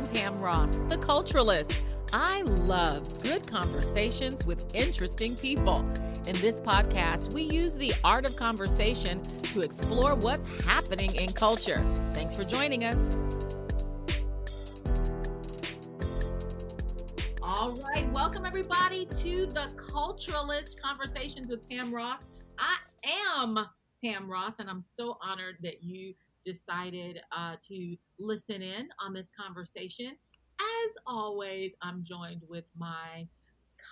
I'm Pam Ross, the culturalist. I love good conversations with interesting people. In this podcast, we use the art of conversation to explore what's happening in culture. Thanks for joining us. All right, welcome everybody to the Culturalist Conversations with Pam Ross. I am Pam Ross, and I'm so honored that you decided uh, to listen in on this conversation. As always, I'm joined with my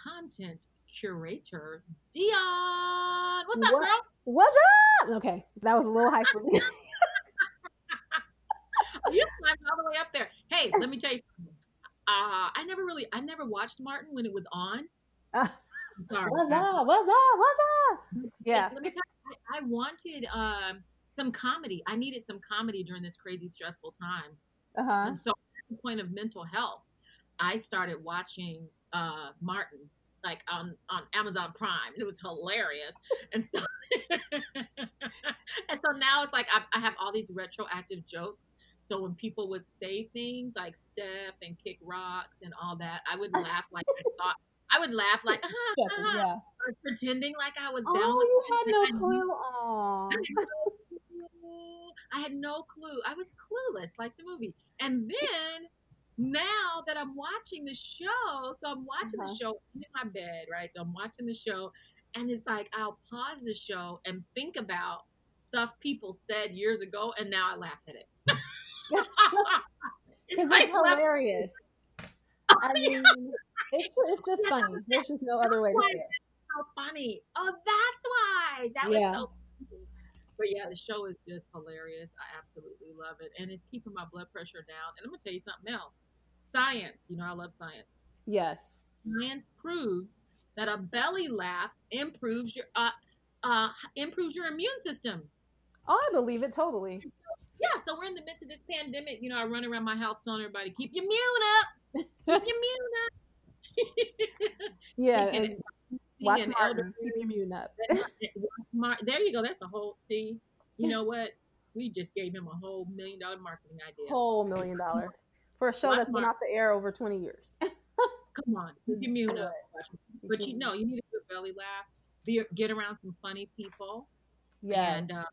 content curator, Dionne. What's up, What- girl? What's up? Okay, that was a little high for me. You climbed all the way up there. Hey, let me tell you something. Uh, I never really, I never watched Martin when it was on. I'm sorry. What's up? What's up? What's up? Yeah. Let me tell you, I, I wanted um, some comedy. I needed some comedy during this crazy, stressful time. Uh huh. And so, at point of mental health, I started watching uh, Martin like on on Amazon Prime. It was hilarious, and so and so now it's like I, I have all these retroactive jokes. So when people would say things like "step" and "kick rocks" and all that, I would laugh like I thought. I would laugh like, ah, ah, ah, Yeah. pretending like I was down Oh, you had no clue. I had no clue. I had no clue. I was clueless, like the movie. And then now that I'm watching the show, so I'm watching Uh-huh. the show in my bed, right? So I'm watching the show, and it's like I'll pause the show and think about stuff people said years ago, and now I laugh at it. Because like it's hilarious. I mean, it's it's just funny. There's just no other way to say it. so funny. Oh, that's why. That was Yeah. so funny. But yeah, the show is just hilarious. I absolutely love it. And it's keeping my blood pressure down. And I'm going to tell you something else science. You know, I love science. Yes. Science proves that a belly laugh improves your. Uh, uh, improves your immune system. Oh, I believe it totally. Yeah, so we're in the midst of this pandemic. You know, I run around my house telling everybody, keep your immune up, keep your immune up. Yeah. Thinking And it's watch an Martin. Keep your immune up. There you go. That's a whole. See, you know what? We just gave him a whole million dollar marketing idea. Whole million dollar for a show Watch that's been off the air over 20 years. Come on, keep your immune up. But you know, you need a good belly laugh. Be, get around some funny people, yeah. and uh,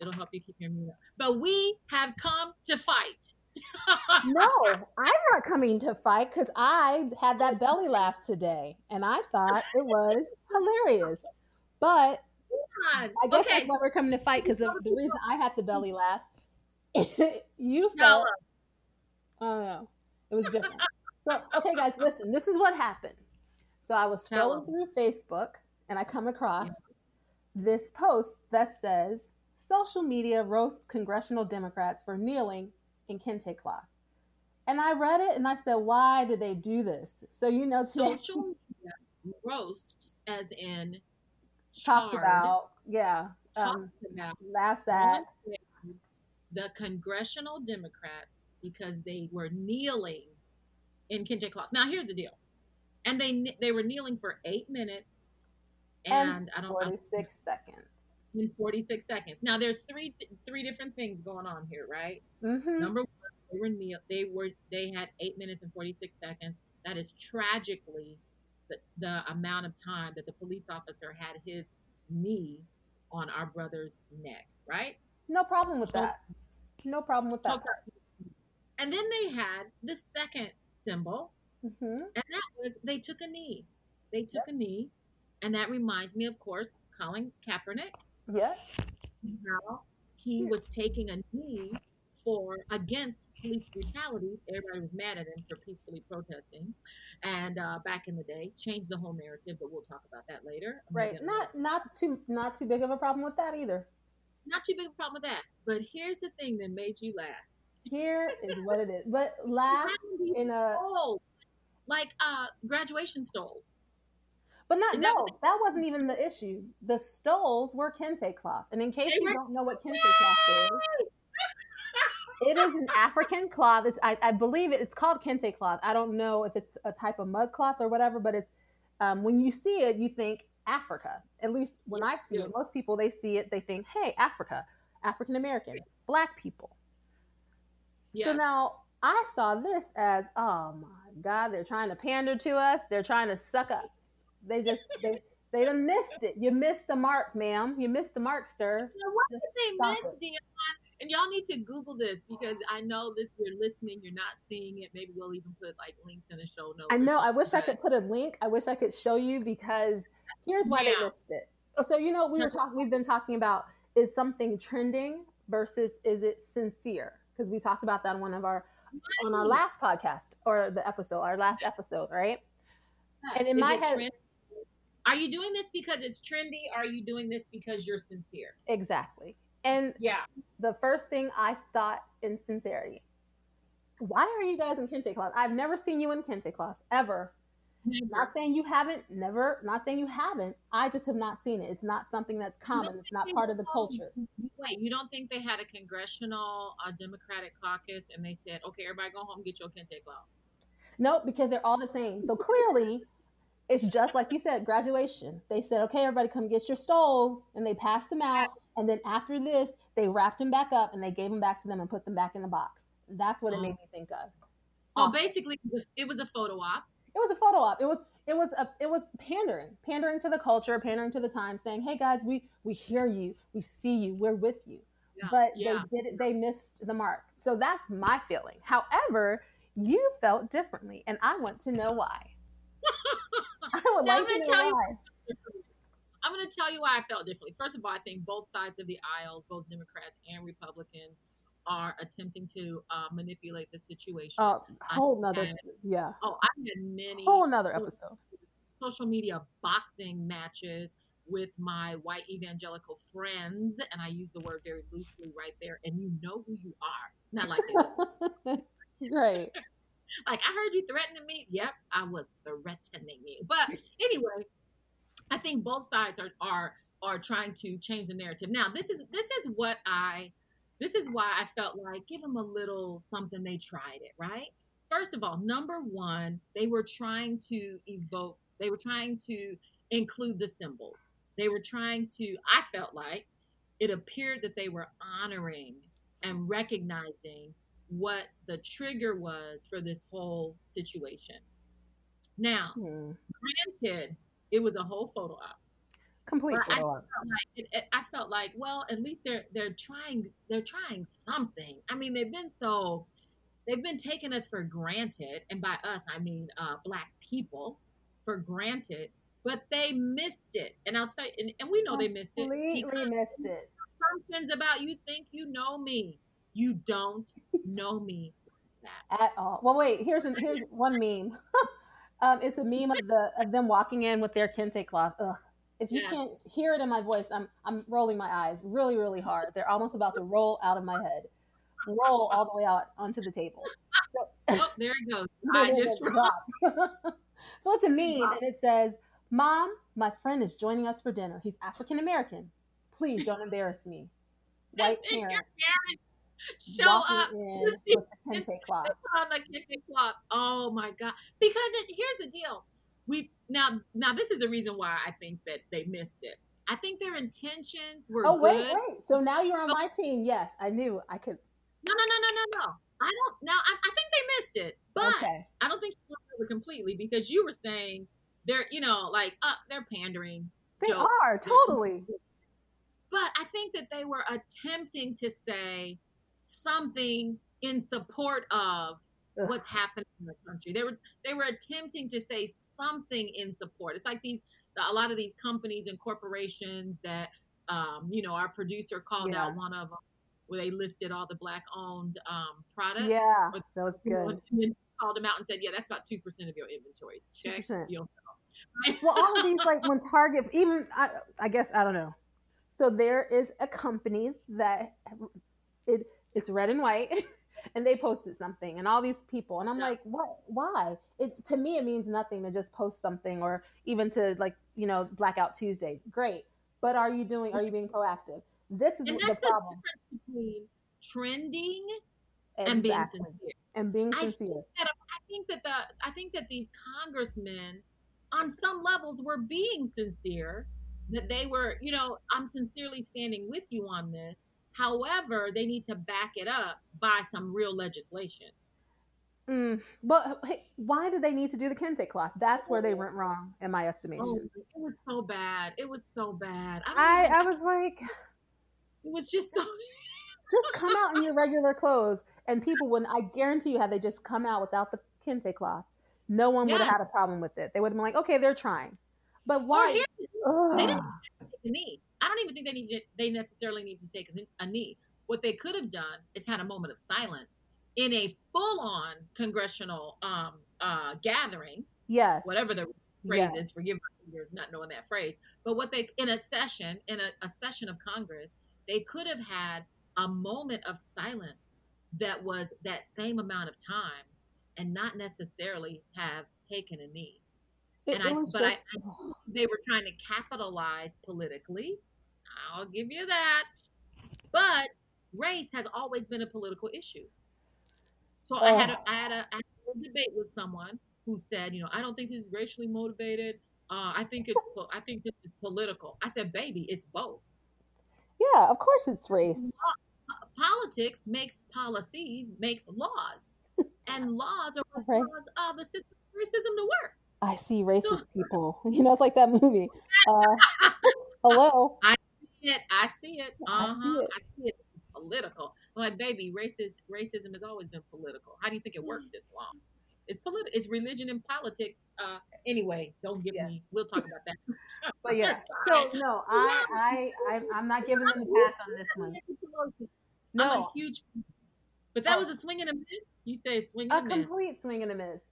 it'll help you keep your immune up. But we have come to fight. No, I'm not coming to fight because I had that belly laugh today and I thought it was hilarious. But I guess okay, that's why we're coming to fight because of the reason I had the belly laugh. you no, felt, oh no, it was different. So, okay, guys, listen, this is what happened. So I was scrolling through Facebook and I come across this post that says social media roasts congressional Democrats for kneeling in kente cloth. And I read it and I said, why did they do this? So, you know, today social media roasts, as in talks charred, about, yeah, talks um, about laughs at, the congressional Democrats because they were kneeling in kente cloth. Now, here's the deal, and they they were kneeling for eight minutes, and, And I don't 46 seconds. In 46 seconds. Now, there's three three different things going on here, right? Mm-hmm. Number one, they were kneel. They were they had eight minutes and 46 seconds. That is tragically the, the amount of time that the police officer had his knee on our brother's neck, right? No problem with that. No problem with that. And then they had the second symbol, hmm and that was they took a knee. They took a knee, and that reminds me, of course, Colin Kaepernick, Yeah. how he was taking a knee for against police brutality. Everybody was mad at him for peacefully protesting, and uh, back in the day, changed the whole narrative. But we'll talk about that later. I'm Right. Not not too not too big of a problem with that either. not too big of a problem with that. But here's the thing that made you laugh. Here is what it is. But laugh in a Oh, like uh, graduation stoles. But not that no, that wasn't even the issue. The stoles were kente cloth. And in case you were- don't know what kente cloth is, it is an African cloth. It's I, I believe it, it's called kente cloth. I don't know if it's a type of mud cloth or whatever, but it's um, when you see it, you think Africa. At least when I see it, most people they see it, they think, "Hey, Africa, African American, Black people." So now I saw this as, oh my God, they're trying to pander to us. They're trying to suck up. They just they they done missed it. You missed the mark, ma'am. You missed the mark, sir. What did they miss, Dionne? And y'all need to Google this because I know that you're listening, you're not seeing it. Maybe we'll even put like links in the show notes. I know. I wish I could put a link. I wish I could show you because here's why yeah. they missed it. So you know, we were talking. We've been talking about is something trending versus is it sincere? Because we talked about that on one of our on our last podcast or the episode, our last episode, right? And in is my head, trend- are you doing this because it's trendy? Are you doing this because you're sincere? Exactly. And yeah, the first thing I thought in sincerity, why are you guys in kente cloth? I've never seen you in kente cloth ever. Never. Not saying you haven't, never, not saying you haven't. I just have not seen it. It's not something that's common. It's not part of the culture. Wait, you don't think they had a congressional uh, Democratic caucus and they said, okay, everybody go home, and get your kente cloth? Nope, because they're all the same. So clearly, it's just like you said, graduation. They said, okay, everybody come get your stoles, and they passed them out. And then after this, they wrapped them back up and they gave them back to them and put them back in the box. That's what it made me think of. So awesome. basically, it was a photo op. It was a photo op. It was it was a it was pandering, pandering to the culture, pandering to the time, saying, "Hey guys, we we hear you, we see you, we're with you." Yeah, but yeah. they did it. They missed the mark. So that's my feeling. However, you felt differently, and I want to know why. I would like to know why. You, I'm going to tell you why I felt differently. First of all, I think both sides of the aisles, both Democrats and Republicans, are attempting to uh, manipulate the situation. Oh, whole nother, yeah. Oh, I had many whole another episode. Social media boxing matches with my white evangelical friends, and I use the word very loosely right there. And you know who you are, not like this. right. Like I heard you threatening me. Yep, I was threatening you. But anyway, I think both sides are are are trying to change the narrative. Now, this is this is what I this is why I felt like give them a little something they tried it, right? First of all, number 1, they were trying to evoke, they were trying to include the symbols. They were trying to I felt like it appeared that they were honoring and recognizing what the trigger was for this whole situation. Now, hmm. granted, it was a whole photo op. Complete photo op. Like it, it, I felt like, well, at least they're they're trying they're trying something. I mean, they've been so they've been taking us for granted, and by us I mean uh, black people for granted. But they missed it, and I'll tell you, and, and we know Completely they missed it. Completely missed it. Assumptions about you think you know me, you don't know me at all. Well, wait. Here's an, here's one meme. um, it's a meme of the of them walking in with their kente cloth. Ugh. If you yes. can't hear it in my voice, I'm I'm rolling my eyes really really hard. They're almost about to roll out of my head, roll all the way out onto the table. So, oh, there it goes. I just dropped. so it's a meme, and it says, "Mom, my friend is joining us for dinner. He's African American. Please don't embarrass me." White parents show up with the kente cloth. on the kente cloth. Oh my god! Because it, here's the deal. We now now this is the reason why I think that they missed it. I think their intentions were. Oh wait, good. wait. So now you're on my team. Yes, I knew I could. No, no, no, no, no, no. I don't. Now I, I think they missed it, but okay. I don't think they completely because you were saying they're, you know, like uh, they're pandering. They jokes. are totally. But I think that they were attempting to say something in support of Ugh. what's happening in the country. They were they were attempting to say something in support. It's like these a lot of these companies and corporations that um, you know our producer called yeah. out one of them where they listed all the black owned um, products. Yeah, with, that's good. And called them out and said, "Yeah, that's about two percent of your inventory. Check. You well, all of these like when Target, even I, I guess I don't know. So there is a company that it it's red and white and they posted something and all these people and i'm yeah. like what? Why? It to me it means nothing to just post something or even to like you know blackout tuesday. Great. But are you doing are you being proactive? This is and the, the problem. between trending exactly. and being sincere. And being sincere I think, that, I think that the i think that these congressmen on some levels were being sincere that they were you know i'm sincerely standing with you on this However, they need to back it up by some real legislation. Mm, but hey, why did they need to do the kente cloth? That's where they went wrong, in my Oh, estimation. it was so bad. It was so bad. I, I, I was like, it was just so. just come out in your regular clothes, and people wouldn't. I guarantee you, had they just come out without the kente cloth, no one would have had a problem with it. They would have been like, okay, they're trying. But Or why? here, they didn't take a knee. I don't even think they need to, they necessarily need to take a, knee. What they could have done is had a moment of silence in a full-on congressional um, uh, gathering, yes, whatever the phrase Yes. is. Forgive my readers not knowing that phrase. But what they in a session in a, a session of Congress, they could have had a moment of silence that was that same amount of time, and not necessarily have taken a knee. It, and it I- was but I- just. they were trying to capitalize politically. I'll give you that. But race has always been a political issue. So I had a, I had a, I had a debate with someone who said, you know, I don't think this is racially motivated. Uh, I think it's I think this is political. I said, baby, it's both. yeah, of course it's race. Politics makes policies, makes laws, and laws are Right. cause uh, the system of racism to work. I see racist people. You know, it's like that movie. Uh, hello. I see it. I see it. I Uh see it. I see it. Political. I'm like, baby, racist racism has always been political. How do you think it worked this long? It's political. It's religion and politics. Uh, anyway, don't give Yeah. me. We'll talk about that. But yeah, so no, I, I, I, I'm not giving them a pass on this one. I'm No, a huge. But that Oh. was a swing and a miss. You say swing a and a miss. complete swing and a miss,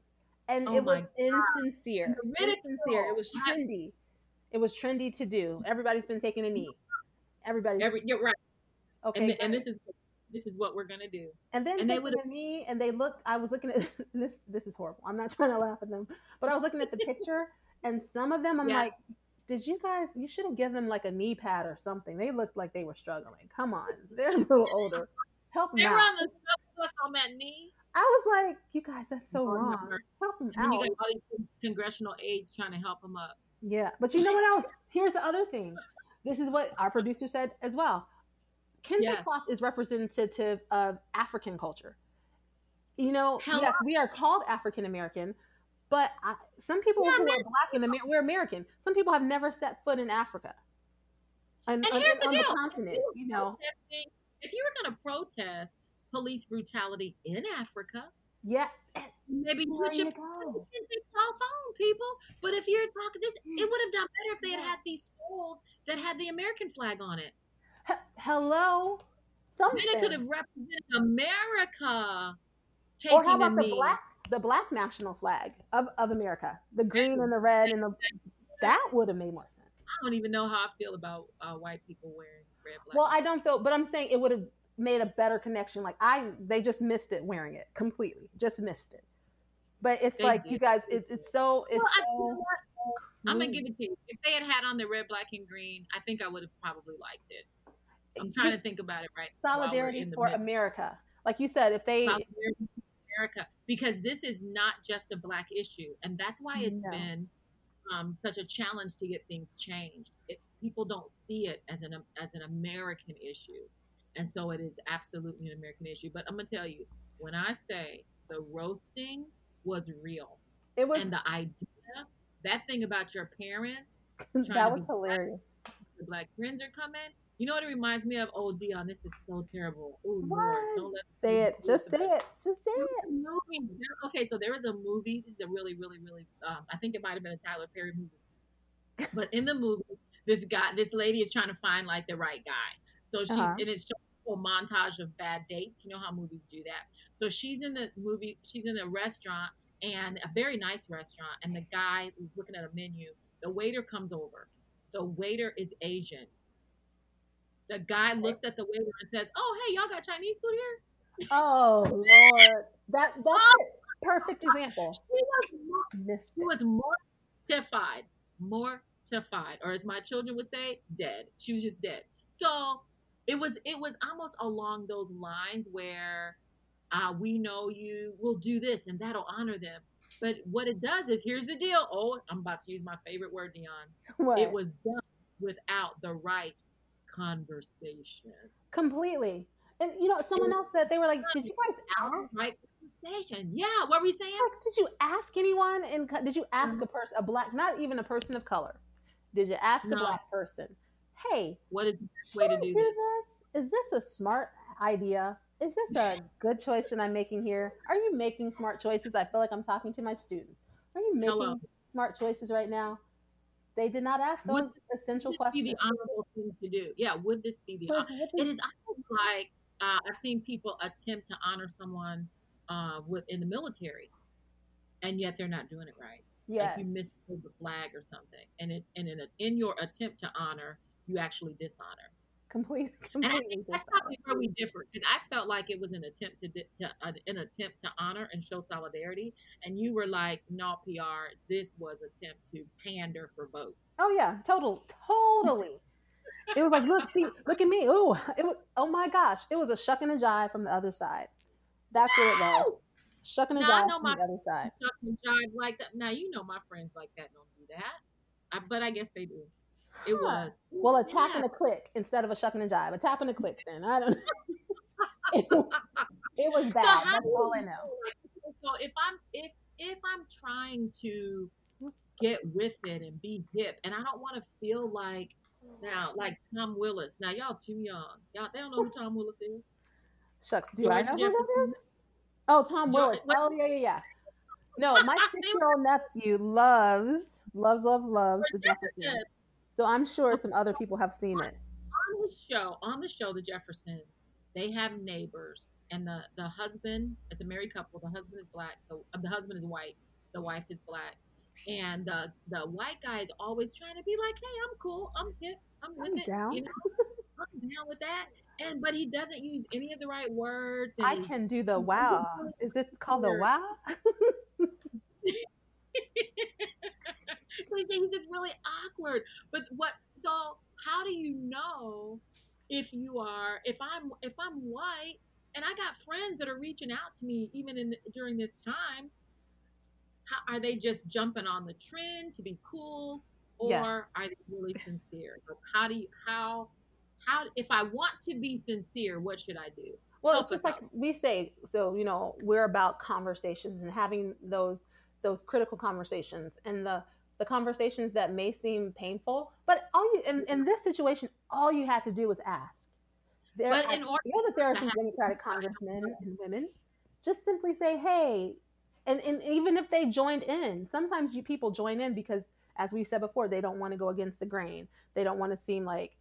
and Oh it was insincere. And the. Insincere. It was trendy. It was trendy to do. Everybody's been taking a knee. Everybody's Every, you're right. okay. and, th- and this is this is what we're gonna do. And then And they a knee, and they look. I was looking at this. This is horrible. I'm not trying to laugh at them, but I was looking at the picture, and some of them, I'm Yeah. like, did you guys? You should have given them like a knee pad or something. They looked like they were struggling. Come on, they're a little older. Help them They were out. on the on that knee. I was like, you guys, that's so wrong. Help And then you got all these congressional aides trying to help them up. Yeah, but you know what else? Here's the other thing. This is what our producer said as well. Kente Yes. cloth is representative of African culture. You know, Hello. yes, we are called African American, but I, some people We're who are black in America, we're American. Some people have never set foot in Africa. And, And on, here's the on deal. continent, you know. If you were going to protest police brutality in Africa, Yeah, maybe there put your you cell phone, people. But if you're talking this, it would have done better if they had had these schools that had the American flag on it. He- hello, something. Then it could have represented America taking or how about the knee. black, the black national flag of, of America, the green and the red and the that would have made more sense. I don't even know how I feel about uh, white people wearing red, black. Well, I don't feel, but I'm saying it would have made a better connection. Like I, they just missed it wearing it completely, just missed it. But it's They like did. you guys, it, it's so, it's Well, I- so. you know what? I'm gonna give it to you. If they had had on the red, black, and green, I think I would have probably liked it. I'm trying to think about it right. solidarity for midst. America. Like you said, if they, Solidarity for America, because this is not just a black issue, and that's why it's No. been um, such a challenge to get things changed. It, people don't see it as an as an American issue, and so it is absolutely an American issue. But I'm gonna tell you, when I say the roasting was real, it was and the idea, that thing about your parents, that was hilarious. the black friends are coming. You know what it reminds me of? Oh, Dionne, this is so terrible. Oh, Lord, What? don't let Say it, just say it, just say it. movie. Okay, so there was a movie. This is a really, really, really. Um, I think it might have been a Tyler Perry movie. But in the movie, this guy, this lady is trying to find like the right guy. So she's Uh-huh. and it's showing a montage of bad dates. You know how movies do that. So she's in the movie. She's in a restaurant and a very nice restaurant. And the guy who's looking at a menu. The waiter comes over. The waiter is Asian. The guy looks at the waiter and says, "Oh, hey, y'all got Chinese food here?" Oh Lord, that that's it. perfect example. She was Missed She was mortified, mortified, or as my children would say, dead. She was just dead. So it was it was almost along those lines where uh, we know you will do this and that'll honor them. But what it does is here's the deal. Oh, I'm about to use my favorite word, Dionne. What? It was done without the right conversation. completely. And you know, someone else said they were like, "Did you guys ask?" the right conversation. Yeah, what were you saying? Like, did you ask anyone? And did you ask mm-hmm. a person, a black, not even a person of color? Did you ask no. a black person? Hey, what is the way to do, do this? Is this a smart idea? Is this a good choice that I'm making here? Are you making smart choices? I feel like I'm talking to my students. Are you making Hello. smart choices right now? They did not ask those would essential questions. Be the honorable thing to do. Yeah, would this be the? Honor- it is almost like uh, I've seen people attempt to honor someone uh, with in the military, and yet they're not doing it right. Yeah, like you miss the flag or something, and it and in a, in your attempt to honor, you actually dishonor. Complete, completely. that's probably where we differ because I felt like it was an attempt to, to uh, an attempt to honor and show solidarity, and you were like, "No, PR. This was attempt to pander for votes." Oh yeah, total, totally. it was like, look, see, look at me. Oh, it was. Oh my gosh, it was a shuck and a jive from the other side. That's what it was. Shuck and a jive from the other side. Shuck and jive like that. Now you know my friends like that don't do that, I, but I guess they do. It was. Well, a tap and a click instead of a shuck and a jive. A tap and a click. Then I don't. it, it was bad. So That's all I know. So if I'm if if I'm trying to get with it and be hip, and I don't want to feel like now like Tom Willis. Now y'all too young. Y'all they don't know who Tom Willis is. Shucks, do George I know Jefferson? who that is? Oh, Tom George, Willis. Oh yeah, yeah, yeah. No, my six-year-old nephew loves, loves, loves, loves the Jeffersons. So I'm sure some other people have seen it. On the show, on the show, the Jeffersons, they have neighbors, and the the husband is a married couple. The husband is black. The, uh, the husband is white. The wife is black. And the the white guy is always trying to be like, "Hey, I'm cool. I'm hip. I'm with I'm it. Down. You know, I'm down with that." And but he doesn't use any of the right words. I can do the wow. Is it called the wow? so he's just really awkward. But what? So how do you know if you are? If I'm if I'm white and I got friends that are reaching out to me even in during this time. How, are they just jumping on the trend to be cool, or yes. are they really sincere? how do you how how if I want to be sincere, what should I do? Well, Help it's just like out. we say. So you know, we're about conversations and having those those critical conversations and the the conversations that may seem painful, but all you in, in this situation, all you had to do was ask. There, but in I order feel that there are some Democratic congressmen and women. Just simply say, "Hey," and, and even if they joined in, sometimes you people join in because, as we said before, they don't want to go against the grain. They don't want to seem like,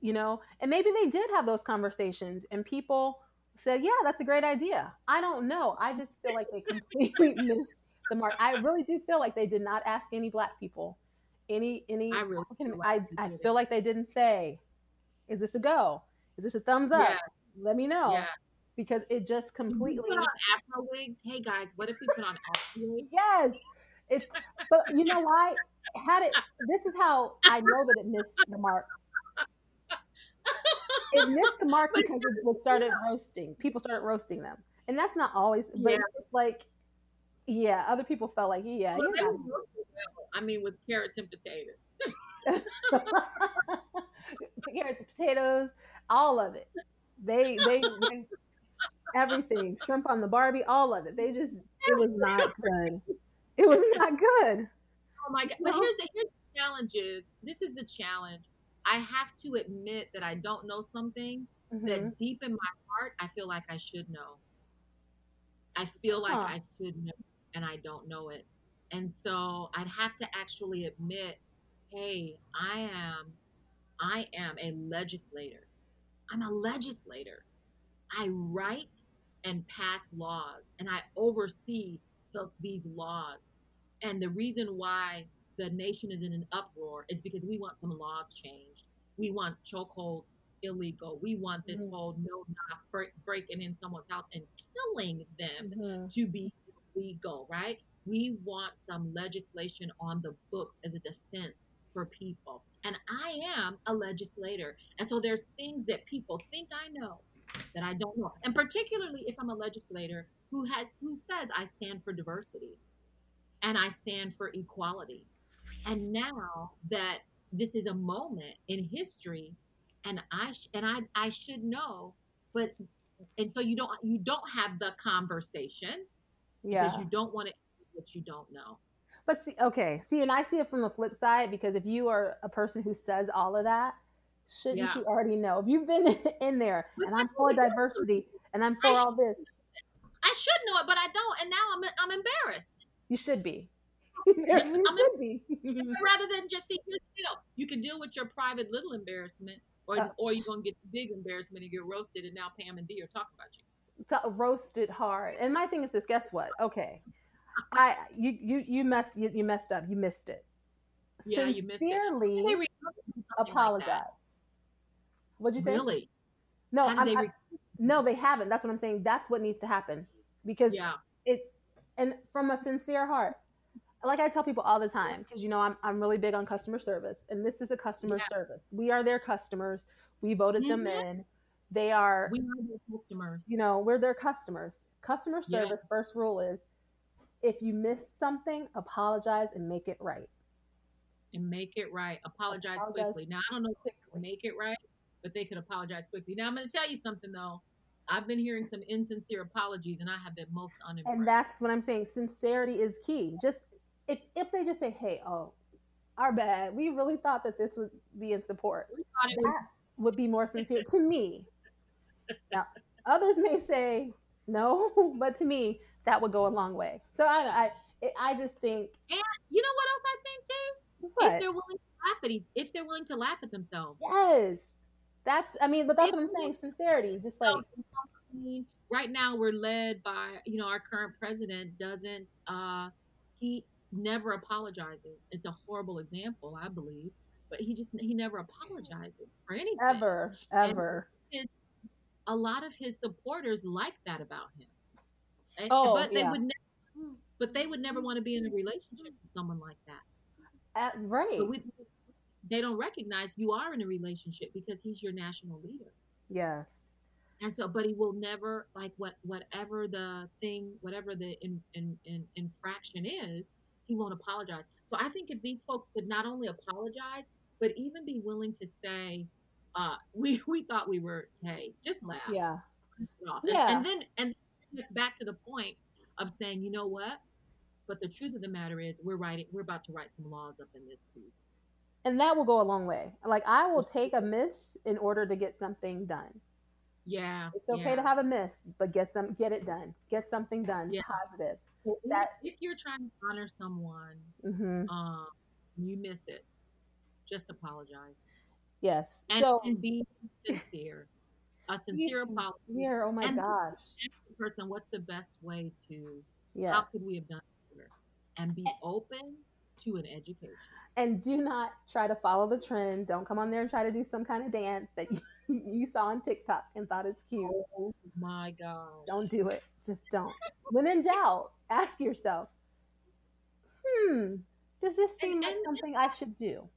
you know. And maybe they did have those conversations, and people said, "Yeah, that's a great idea." I don't know. I just feel like they completely missed the mark. I really do feel like they did not ask any black people any any. I really feel like I, I feel like they didn't say, "Is this a go? Is this a thumbs up?" Yeah. Let me know. Yeah. Because it just completely put on Afro wigs. Hey guys, what if we put on Afro wigs? Yes, it's. But you know why? Had it. This is how I know that it missed the mark. It missed the mark because it started roasting. People started roasting them, and that's not always. But yeah. it's like yeah, other people felt like, yeah, well, yeah. I mean, with carrots and potatoes. carrots, potatoes, all of it. They, they, they, everything, shrimp on the Barbie, all of it. They just, it was not good. It was not good. Oh my god! But here's the here's the challenge is this is the challenge. I have to admit that I don't know something mm-hmm. that deep in my heart I feel like I should know. I feel like huh. I should know and I don't know it. And so I'd have to actually admit, hey, I am I am a legislator. I'm a legislator. I write and pass laws and I oversee the, these laws. And the reason why the nation is in an uproar is because we want some laws changed. We want chokeholds illegal. We want this mm-hmm. whole no knock break, breaking in someone's house and killing them mm-hmm. to be legal, right? We want some legislation on the books as a defense for people. And I am a legislator. And so there's things that people think I know that I don't know. And particularly if I'm a legislator who has who says I stand for diversity and I stand for equality. And now that this is a moment in history and I sh- and I I should know, but and so you don't you don't have the conversation Yeah. because you don't want to what you don't know. But see, okay, see, and I see it from the flip side because if you are a person who says all of that, shouldn't Yeah. you already know? If you've been in there and I'm for diversity and I'm for I all this, I should know it, but I don't, and now I'm I'm embarrassed. you should be. Yes, you I'm should be. Rather than just see the. You can deal with your private little embarrassment, or Uh, or you're gonna get the big embarrassment and get roasted, and now Pam and Dee are talking about you. To roast it hard. And my thing is this: guess what? Okay, I you you you messed you, you messed up. You missed it. Yeah, you missed it. Sincerely They recovered from something like apologize. What'd you say? Really? No, How did I'm, they I- no, they haven't. That's what I'm saying. That's what needs to happen because yeah. it and from a sincere heart like i tell people all the time because you know I'm, I'm really big on customer service and this is a customer Yeah. service we are their customers we voted them Mhm. in they are We are their customers. you know we're their customers customer Yeah. service first rule is if you missed something apologize and make it right and make it right. Apologize, Apologize quickly. Now I don't know if they can make it right, but they could apologize quickly. Now I'm going to tell you something though. I've been hearing some insincere apologies, and I have been most unimpressed. and that's what i'm saying sincerity is key just if if they just say hey oh our bad we really thought that this would be in support we thought it was that would be more sincere to me. Now, others may say no, but to me, that would go a long way. So I, I, I just think And You know what else I think too? If they're willing to laugh at each, if they're willing to laugh at themselves. Yes, that's. I mean, but that's If what I'm saying. Sincerity, just like right now we're led by you know our current president doesn't uh he never apologizes. It's a horrible example, I believe, but he just he never apologizes for anything. ever, ever. A lot of his supporters like that about him. Oh, but they yeah. would never, but they would never mm-hmm. want to be in a relationship with someone like that. At, right. But we, they don't recognize you are in a relationship because he's your national leader. yes. And so, but he will never like what whatever the thing, whatever the in, in, in infraction is, he won't apologize. So I think if these folks could not only apologize, but even be willing to say, uh, "We we thought we were hey, just laugh." Yeah. And- Yeah. And, then and it's back to the point of saying, you know what? But the truth of the matter is, we're writing. We're about to write some laws up in this piece. And that will go a long way. Like I will take a miss in order to get something done. Yeah, It's okay yeah. to have a miss, but get some, get it done. Get something done. Yeah. Positive. So that- if you're trying to honor someone, hmm um, you miss it. Just apologize Yes. and, so and be sincere. A sincere apology. sincere. Oh my And- gosh. Person, what's the best way to? Yeah. How could we have done it better? And be open to an education. and do not try to follow the trend. Don't come on there and try to do some kind of dance that you, you saw on TikTok and thought it's cute. Oh my God. Don't do it. Just don't. When in doubt, ask yourself, hmm, does this seem And- like and- something I should do?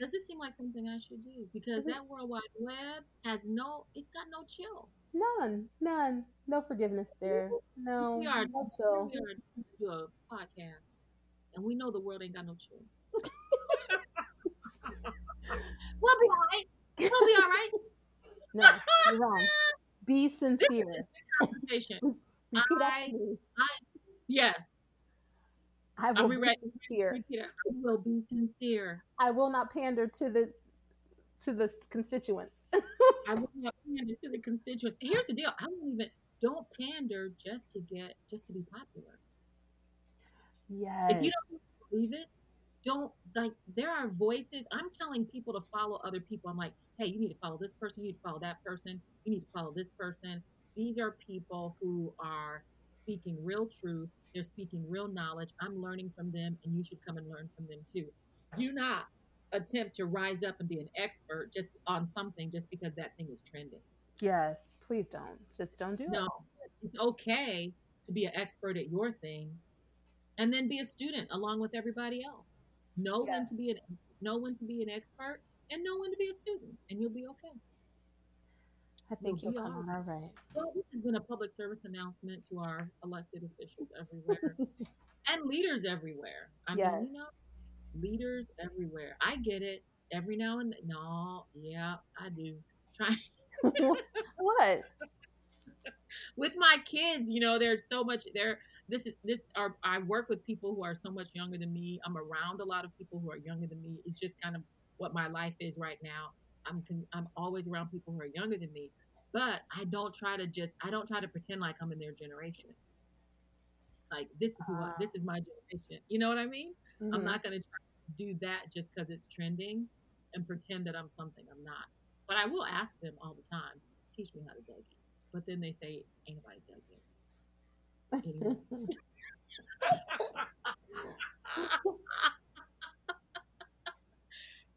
Does this seem like something I should do? Because that World Wide Web has no, it's got no chill. None, none, no forgiveness there. No, We are- no chill. We are to do a podcast, and we know the world ain't got no chill. we'll be all right. We'll be all right. No, you're wrong. Be sincere. Conversation. Repeat I- Yes. I will be ready? sincere. I will be sincere. I will not pander to the to the constituents. I will not pander to the constituents. Here's the deal. I don't even don't pander just to get just to be popular. Yes. If you don't believe it, don't like there are voices. I'm telling people to follow other people. I'm like, hey, you need to follow this person, you need to follow that person, you need to follow this person. These are people who are speaking real truth. They're speaking real knowledge. I'm learning from them, and you should come and learn from them too. Do not attempt to rise up and be an expert just on something just because that thing is trending. Yes, please don't. Just don't do No, it. No, it's okay to be an expert at your thing, and then be a student along with everybody else. Know when to be an know when to be an expert, and know when to be a student, and you'll be okay. I think come all out all right. Well, this has been a public service announcement to our elected officials everywhere and leaders everywhere. I Yes. mean, you know, leaders everywhere. I get it. Every now and then, no, yeah, I do. Try what? with my kids, you know, there's so much there. this is this are I work with people who are so much younger than me. I'm around a lot of people who are younger than me. It's just kind of what my life is right now. I'm I'm always around people who are younger than me, but I don't try to just I don't try to pretend like I'm in their generation. Like this is who I, this is my generation. You know what I mean? Mm-hmm. I'm not going to do that just because it's trending and pretend that I'm something I'm not. But I will ask them all the time, teach me how to Dougie. But then they say, ain't nobody Dougie.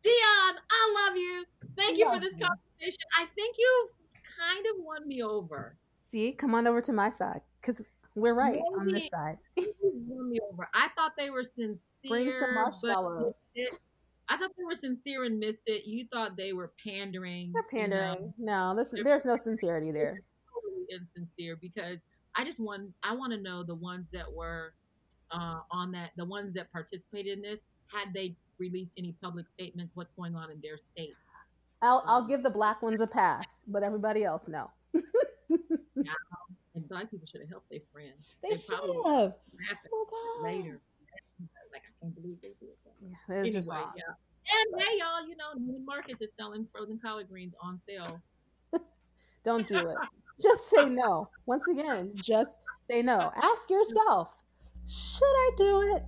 Dionne, I love you. Thank you for this conversation. I think you kind of won me over. See, come on over to my side because we're right Maybe on this side. won me over. I thought they were sincere. Bring some marshmallows. I thought they were sincere and missed it. You thought they were pandering. They're pandering. You know? No, there's no sincerity there. Totally insincere because I just want I want to know the ones that were uh, on that, the ones that participated in this, had they released any public statements? What's going on in their states? I'll I'll give the black ones a pass, but everybody else no. yeah, and black people should have helped their friends. They, they should have. Oh, later, like I can't believe they did that. Yeah, anyway, yeah. And hey, y'all, you know, Neiman Marcus is selling frozen collard greens on sale. Don't do it. just say no. Once again, just say no. Ask yourself, should I do it?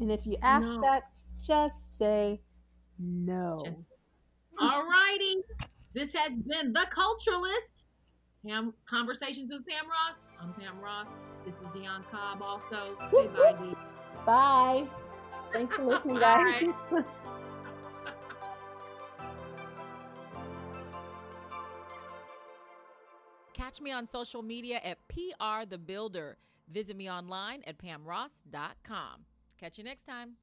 And if you ask no. that, just say no. Just, all righty. This has been The Culturalist. Pam, Conversations with Pam Ross. I'm Pam Ross. This is Dionne Cobb also. Say bye, Dee. Bye. Thanks for listening, guys. Catch me on social media at PR The Builder. Visit me online at pamross.com. Catch you next time.